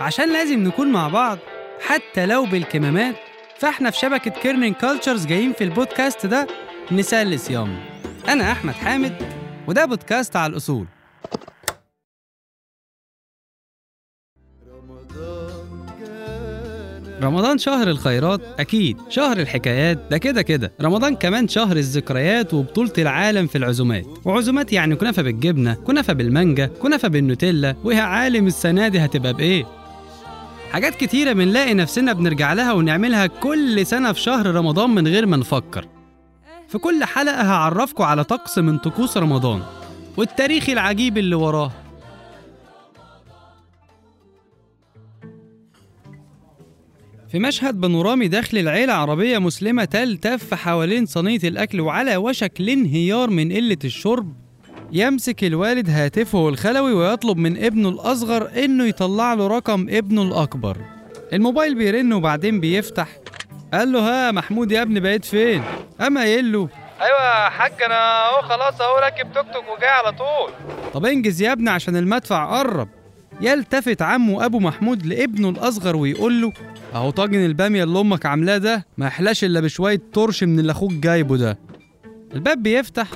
عشان لازم نكون مع بعض حتى لو بالكمامات فاحنا في شبكة Kerning Cultures جايين في البودكاست ده نسلي صيامنا أنا أحمد حامد وده بودكاست على الأصول. رمضان شهر الخيرات أكيد شهر الحكايات ده كده كده. رمضان كمان شهر الذكريات وبطولة العالم في العزومات. وعزومات يعني كنافة بالجبنة كنافة بالمانجا كنافة بالنوتيلا ويا عالم السنة دي هتبقى بإيه؟ حاجات كتيرة بنلاقي نفسنا بنرجع لها ونعملها كل سنة في شهر رمضان من غير ما نفكر. في كل حلقة هعرفكم على طقس من طقوس رمضان والتاريخ العجيب اللي وراه. في مشهد بانورامي داخل العيلة عربية مسلمة تلتف حوالين صينية الأكل وعلى وشك الانهيار من قلة الشرب. يمسك الوالد هاتفه الخلوي ويطلب من ابنه الأصغر إنه يطلع له رقم ابنه الأكبر. الموبايل بيرن وبعدين بيفتح. قال له ها محمود يا ابني بقيت فين؟ قام قايل له أيوه يا حاج أنا أهو خلاص أهو راكب توك توك وجاي على طول. طب انجز يا ابني عشان المدفع قرب. يلتفت عمه أبو محمود لابنه الأصغر ويقول له أهو طاجن البامية اللي أمك عاملاه ده ما يحلاش إلا بشوية طرشي من اللي أخوك جايبه ده. الباب بيفتح.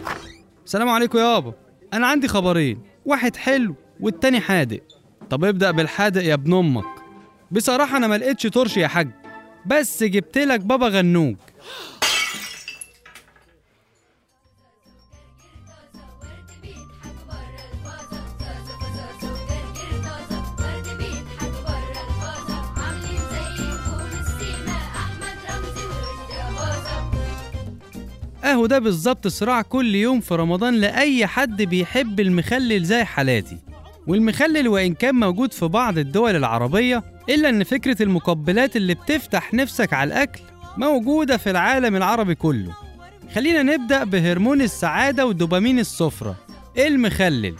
السلام عليكم يابا أنا عندي خبرين واحد حلو والتاني حادق. طب ابدأ بالحادق يا ابن أمك. بصراحة أنا ما لقيتش طرش يا حاج بس جبت لك بابا غنوج. اهو ده بالظبط صراع كل يوم في رمضان لأي حد بيحب المخلل زي حالاتي. والمخلل وإن كان موجود في بعض الدول العربية إلا إن فكرة المقبلات اللي بتفتح نفسك على الأكل موجودة في العالم العربي كله. خلينا نبدأ بهرمون السعادة ودوبامين السفرة. المخلل؟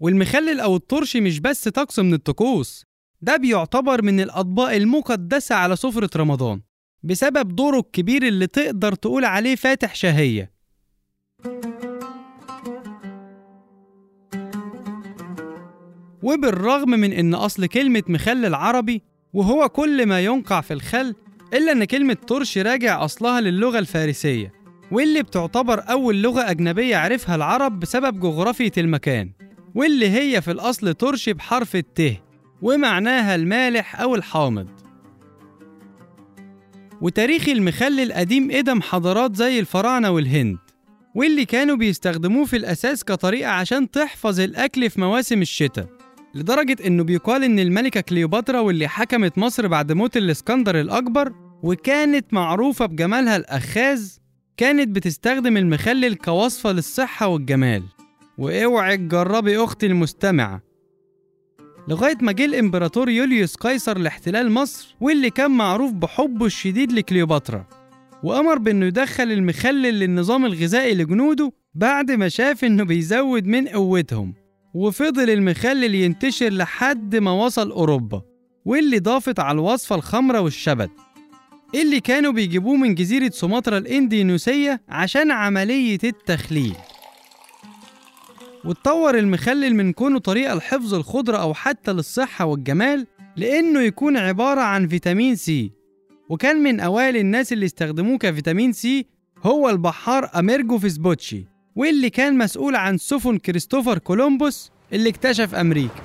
والمخلل أو الطرش مش بس طقس من الطقوس. ده بيعتبر من الأطباق المقدسة على سفرة رمضان بسبب دوره الكبير اللي تقدر تقول عليه فاتح شهية. وبالرغم من إن أصل كلمة مخلل عربي وهو كل ما ينقع في الخل إلا إن كلمة طرش راجع أصلها للغة الفارسية واللي بتعتبر أول لغة أجنبية عرفها العرب بسبب جغرافية المكان واللي هي في الأصل طرش بحرف الت. ومعناها المالح أو الحامض. وتاريخ المخلل قديم قدم حضارات زي الفراعنة والهند واللي كانوا بيستخدموه في الأساس كطريقة عشان تحفظ الأكل في مواسم الشتاء لدرجة إنه بيقال إن الملكة كليوباترا واللي حكمت مصر بعد موت الإسكندر الأكبر وكانت معروفة بجمالها الأخاذ كانت بتستخدم المخلل كوصفة للصحة والجمال. وأوعي تجربي أختي المستمعة لغاية ما جه الإمبراطور يوليوس قيصر لاحتلال مصر واللي كان معروف بحبه الشديد لكليوباترا. وأمر بإنه يدخل المخلل للنظام الغذائي لجنوده بعد ما شاف إنه بيزود من قوتهم. وفضل المخلل ينتشر لحد ما وصل أوروبا واللي ضافت على الوصفة الخمرة والشبت. اللي كانوا بيجيبوه من جزيرة سومطرة الإندونيسية عشان عملية التخليل. واتطور المخلل من كونه طريقة لحفظ الخضرة أو حتى للصحة والجمال لأنه يكون عبارة عن فيتامين سي. وكان من أوائل الناس اللي استخدموه كفيتامين سي هو البحار أميريجو فيسبوتشي واللي كان مسؤول عن سفن كريستوفر كولومبوس اللي اكتشف أمريكا.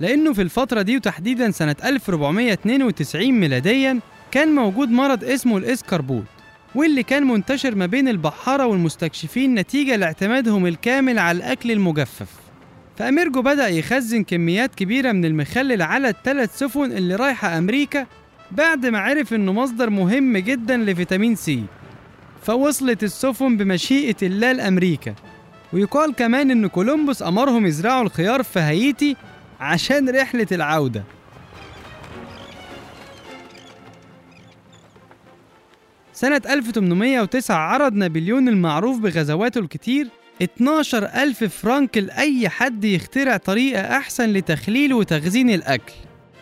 لأنه في الفترة دي وتحديدا سنة 1492 ميلاديا كان موجود مرض اسمه الإسكربوت واللي كان منتشر ما بين البحارة والمستكشفين نتيجة لاعتمادهم الكامل على الأكل المجفف. فأميرجو بدأ يخزن كميات كبيرة من المخلل على الثلاث سفن اللي رايحة أمريكا بعد ما عرف إنه مصدر مهم جدا لفيتامين سي. فوصلت السفن بمشيئة الله لأمريكا. ويقال كمان إن كولومبوس أمرهم يزرعوا الخيار في هايتي عشان رحلة العودة. سنة 1809 عرض نابليون المعروف بغزواته الكتير. 12 ألف فرنك لأي حد يخترع طريقة أحسن لتخليل وتخزين الأكل.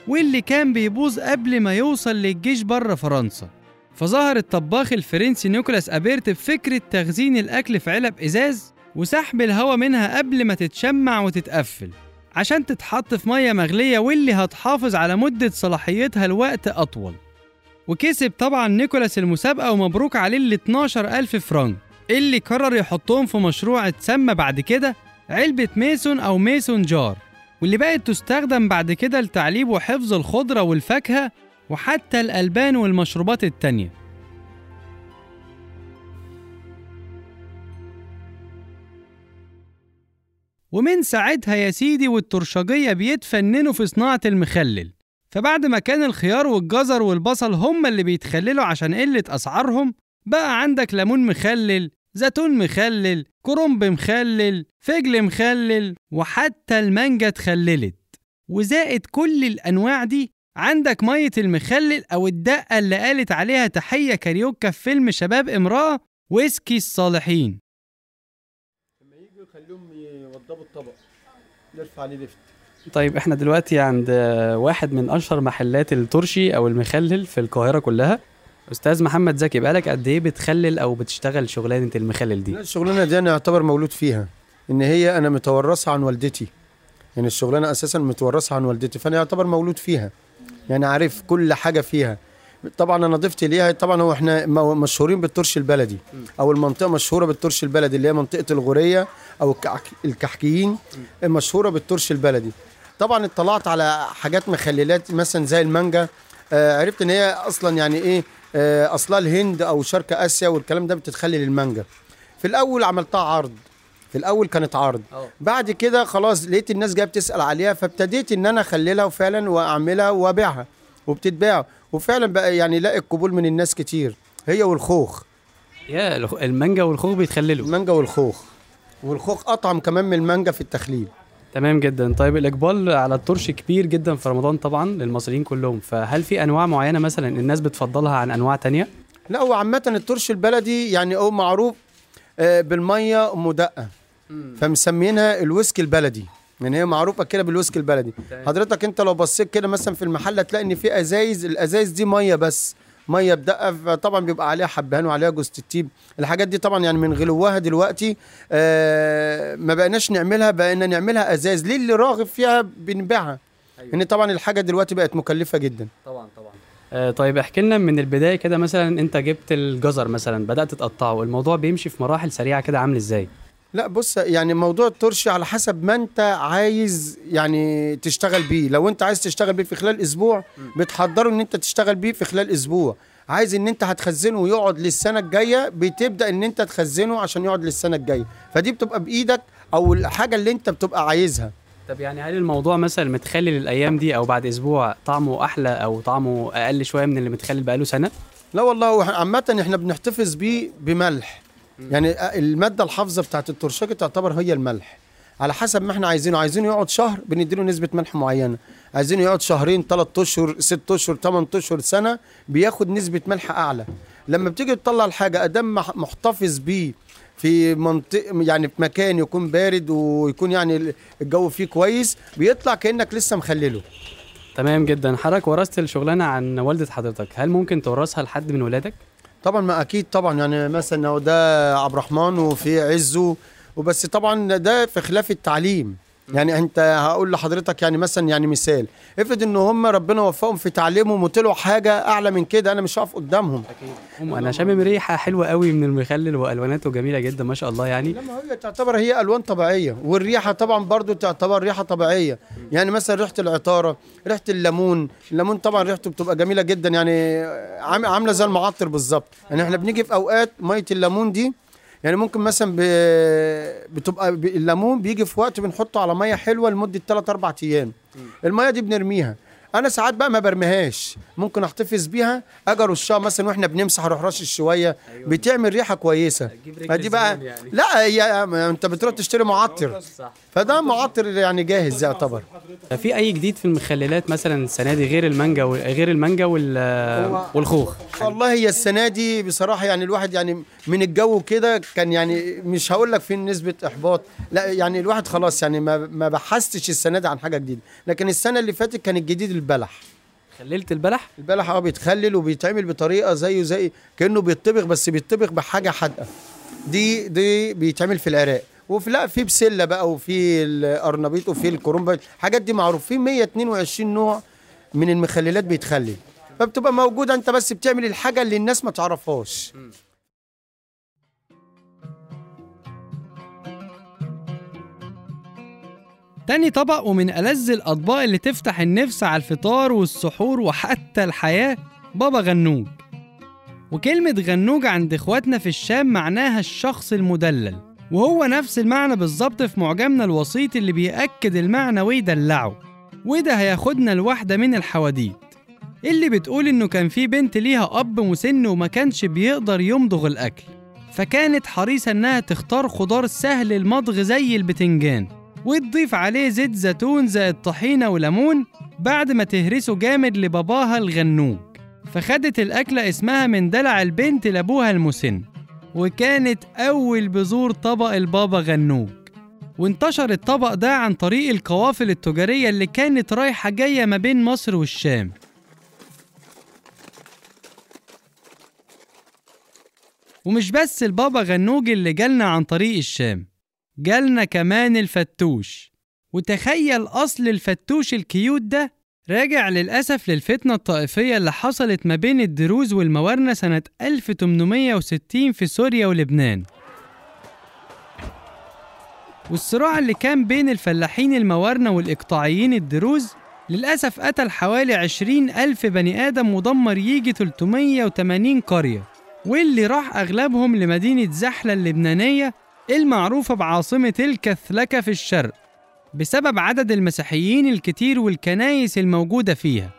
واللي كان بيبوظ قبل ما يوصل للجيش بره فرنسا. فظهر الطباخ الفرنسي نيكولاس أبيرت بفكرة تخزين الأكل في علب إزاز وسحب الهواء منها قبل ما تتشمع وتتقفل. عشان تتحط في مية مغلية واللي هتحافظ على مدة صلاحيتها لوقت أطول. وكسب طبعا نيكولاس المسابقة ومبروك عليه ال 12 ألف فرنك اللي قرر يحطهم في مشروع اتسمى بعد كده علبة ميسون أو ميسون جار. واللي بقت تستخدم بعد كده لتعليب وحفظ الخضرة والفاكهة وحتى الألبان والمشروبات التانية. ومن ساعتها يا سيدي والترشجية بيتفننوا في صناعة المخلل. فبعد ما كان الخيار والجزر والبصل هما اللي بيتخللوا عشان قلة أسعارهم بقى عندك ليمون مخلل زيتون مخلل كرنب مخلل فجل مخلل وحتى المانجا اتخللت. وزائد كل الأنواع دي عندك مية المخلل أو الدقة اللي قالت عليها تحية كاريوكا في فيلم شباب امرأة ويسكي الصالحين. لما يجوا يخليهم يوضبوا الطبق نرفع عليه لفت طيب إحنا دلوقتي عند واحد من اشهر محلات الترشي أو المخلل في القاهرة كلها. أستاذ محمد زكي بقالك قد إيه بتخلل أو بتشتغل شغلانة المخلل دي؟ لا الشغلانة دي أنا اعتبر مولود فيها. إن هي أنا متورثها عن والدتي. يعني الشغلانة أساسا متورثها عن والدتي فأنا اعتبر مولود فيها. يعني عارف كل حاجة فيها. طبعا أنا ضفت ليها طبعا هو إحنا مشهورين بالترش البلدي. أو المنطقة مشهورة بالترش البلدي اللي هي منطقة الغورية أو الكحك- الكحكيين. مشهورة بالترش البلدي. طبعا اطلعت على حاجات مخللات مثلا زي المانجا. آه عرفت إن هي أصلا يعني إيه آه أصلها الهند أو شرق آسيا والكلام ده بتتخلل المانجا. في الأول عملتها عرض. في الأول كانت عرض. أوه. بعد كده خلاص لقيت الناس جاية بتسأل عليها فابتديت إن أنا أخللها وفعلا وأعملها وأبيعها وبتتباع. وفعلا بقى يعني لاقي قبول من الناس كتير. هي والخوخ. يا المانجا والخوخ بيتخللوا. المانجا والخوخ. والخوخ أطعم كمان من المانجا في التخليل. تمام جدا. طيب الإقبال على الطرشي كبير جدا في رمضان طبعا للمصريين كلهم. فهل في أنواع معينة مثلا الناس بتفضلها عن أنواع تانية؟ لا هو عامة الطرشي البلدي يعني هو معروف آه، بالمية أم دقة. فمسمينها الويسكي البلدي. يعني هي معروفة كده بالويسكي البلدي. حضرتك انت لو بصيت كده مثلا في المحل هتلاقي إن في أزايز الأزايز دي مية بس. مية بدقة فطبعا بيبقى عليها حبهان وعليها جوز التيب الحاجات دي طبعا يعني من غلوها دلوقتي آه ما بقيناش نعملها بقينا نعملها أزاز ليه اللي راغب فيها بنبيعها. أيوة. إن طبعا الحاجة دلوقتي بقت مكلفة جدا. طبعا طبعا. آه طيب احكي لنا من البداية كده مثلا أنت جبت الجزر مثلا بدأت تقطعه الموضوع بيمشي في مراحل سريعة كده عامل إزاي؟ لا بص يعني موضوع الترشي على حسب ما انت عايز يعني تشتغل بيه. لو انت عايز تشتغل بيه في خلال أسبوع بتحضره إن انت تشتغل بيه في خلال أسبوع. عايز إن انت هتخزنه ويقعد للسنة الجاية بتبدأ إن انت تخزنه عشان يقعد للسنة الجاية. فدي بتبقى بإيدك أو الحاجة اللي انت بتبقى عايزها. طب يعني هل الموضوع مثلا متخلل الأيام دي أو بعد أسبوع طعمه أحلى أو طعمه أقل شوية من اللي متخلل بقاله سنة؟ لا والله هو عامة إحنا بنحتفظ بيه بملح. يعني المادة الحافظة بتاعت الترشاكة تعتبر هي الملح. على حسب ما إحنا عايزينه. عايزينه يقعد شهر بنديله نسبة ملح معينة. عايزينه يقعد شهرين ثلاث أشهر ست أشهر ثمان أشهر سنة بياخد نسبة ملح أعلى. لما بتيجي تطلع الحاجة ادام مح- محتفظ بيه في منطقة يعني في مكان يكون بارد ويكون يعني الجو فيه كويس بيطلع كأنك لسه مخلله. تمام جدا. حضرتك ورثت الشغلانة عن والدة حضرتك. هل ممكن تورثها لحد من ولادك؟ طبعا ما أكيد طبعا يعني مثلا هو ده عبد الرحمن وفي عزه وبس طبعا ده في خلاف التعليم. يعني انت هقول لحضرتك يعني مثلا يعني مثال. افرض ان هم ربنا وفقهم في تعليمهم وطلعوا حاجة أعلى من كده أنا مش هقف قدامهم. هم أنا شامم ريحة حلوة قوي من المخلل وألواناته جميلة جدا ما شاء الله يعني. لما هي تعتبر هي ألوان طبيعية والريحة طبعا برضو تعتبر ريحة طبيعية. يعني مثلا ريحة العطارة ريحة الليمون. الليمون طبعا ريحته بتبقى جميلة جدا يعني عام- عاملة زي المعطر بالظبط. يعني إحنا بنيجي في أوقات مية الليمون دي يعني ممكن مثلا ب... بتبقى ب... الليمون بيجي في وقت بنحطه على مية حلوة لمدة 3 4 أيام. المية دي بنرميها. أنا ساعات بقى ما برميهاش. ممكن أحتفظ بيها أجي ارشها مثلا وإحنا بنمسح أروح رشش شوية بتعمل ريحة كويسة. دي بقى لا هي أنت بتروح تشتري معطر. صح. فده معطر يعني جاهز يعتبر. في أي جديد في المخللات مثلا السنة دي غير المانجا و... غير المانجا وال... والخوخ؟ والله هي السنة دي بصراحة يعني الواحد يعني من الجو كده كان يعني مش هقول لك في نسبة إحباط. لا يعني الواحد خلاص يعني ما ما بحثتش السنة دي عن حاجة جديدة. لكن السنة اللي فاتت كان الجديد البلح. خللت البلح؟ البلح آه بيتخلل وبيتعمل بطريقة زيه زي كأنه بيطبخ بس بيطبخ بحاجة حادقة. دي دي بيتعمل في العراق. وفي لا في بسلة بقى وفي القرنبيط وفي الكرنب. الحاجات دي معروف. في 122 نوع من المخللات بيتخلل. فبتبقى موجودة أنت بس بتعمل الحاجة اللي الناس ما تعرفهاش. تاني طبق ومن ألذ الأطباق اللي تفتح النفس على الفطار والسحور وحتى الحياة بابا غنوج. وكلمة غنوج عند إخواتنا في الشام معناها الشخص المدلل. وهو نفس المعنى بالظبط في معجمنا الوسيط اللي بيأكد المعنى ويدلعه. وده هياخدنا لواحدة من الحواديت. اللي بتقول إنه كان في بنت ليها أب مسن وما كانش بيقدر يمضغ الأكل. فكانت حريصة إنها تختار خضار سهل المضغ زي البتنجان. وتضيف عليه زيت زيتون زائد طحينة وليمون بعد ما تهرسه جامد لباباها الغنوج. فخدت الأكلة اسمها من دلع البنت لأبوها المسن وكانت أول بذور طبق البابا غنوج. وانتشر الطبق ده عن طريق القوافل التجارية اللي كانت رايحة جاية ما بين مصر والشام. ومش بس البابا غنوج اللي جالنا عن طريق الشام. جالنا كمان الفتوش. وتخيل أصل الفتوش الكيوت ده راجع للأسف للفتنة الطائفية اللي حصلت ما بين الدروز والموارنة سنة 1860 في سوريا ولبنان. والصراع اللي كان بين الفلاحين الموارنة والإقطاعيين الدروز للأسف قتل حوالي 20 ألف بني آدم ودمر يجي 380 قرية واللي راح أغلبهم لمدينة زحلة اللبنانية المعروفة بعاصمة الكثلكة في الشرق بسبب عدد المسيحيين الكتير والكنايس الموجودة فيها.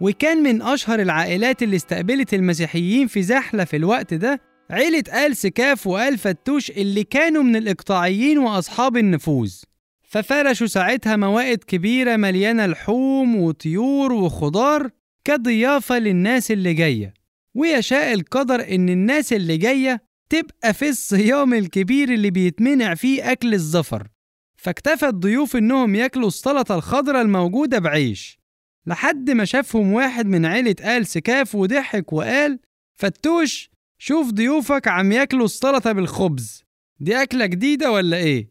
وكان من أشهر العائلات اللي استقبلت المسيحيين في زحلة في الوقت ده عيلة آل سكاف وآل فتوش اللي كانوا من الإقطاعيين وأصحاب النفوذ. ففرشوا ساعتها موائد كبيرة مليانة لحوم وطيور وخضار كضيافة للناس اللي جاية. ويشاء القدر إن الناس اللي جاية تبقى في الصيام الكبير اللي بيتمنع فيه أكل الزفر فاكتفى الضيوف إنهم ياكلوا السلطة الخضراء الموجودة بعيش. لحد ما شافهم واحد من عيلة آل سكاف وضحك وقال فتوش شوف ضيوفك عم ياكلوا السلطة بالخبز. دي أكلة جديدة ولا إيه؟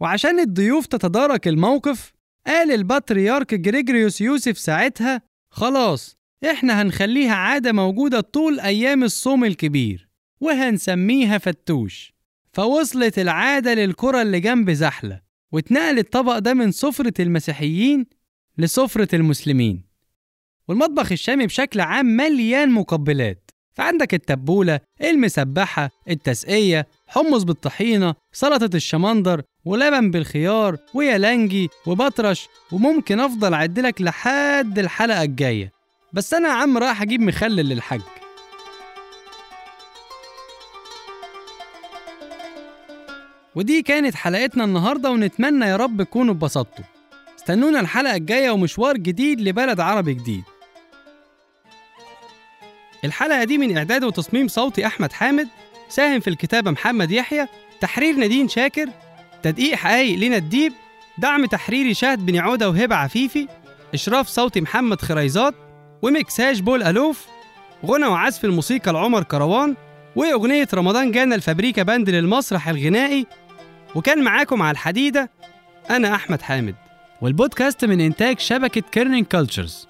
وعشان الضيوف تتدارك الموقف قال البطريرك جريجريوس يوسف ساعتها خلاص إحنا هنخليها عادة موجودة طول أيام الصوم الكبير. وهنسميها فتوش. فوصلت العادة للقرى اللي جنب زحلة واتنقل الطبق ده من سفرة المسيحيين لسفرة المسلمين. والمطبخ الشامي بشكل عام مليان مقبلات. فعندك التبولة المسبحة التسقية حمص بالطحينة سلطة الشمندر ولبن بالخيار ويالانجي وبطرش وممكن أفضل أعدلك لحد الحلقة الجاية. بس أنا يا عم رايح أجيب مخلل للحج ودي كانت حلقتنا النهارده ونتمنى يا رب تكونوا اتبسطتوا. استنونا الحلقة الجاية ومشوار جديد لبلد عربي جديد. الحلقة دي من إعداد وتصميم صوتي أحمد حامد ساهم في الكتابة محمد يحيى تحرير نادين شاكر تدقيق حقايق لينا الديب دعم تحريري شهد بن عودة وهبة عفيفي إشراف صوتي محمد خريزات ومكساج بول ألوف غنى وعزف الموسيقى لعمر كروان وأغنية رمضان جانا الفابريكا باند للمسرح الغنائي وكان معاكم على الحديدة أنا أحمد حامد. والبودكاست من إنتاج شبكة Kerning Cultures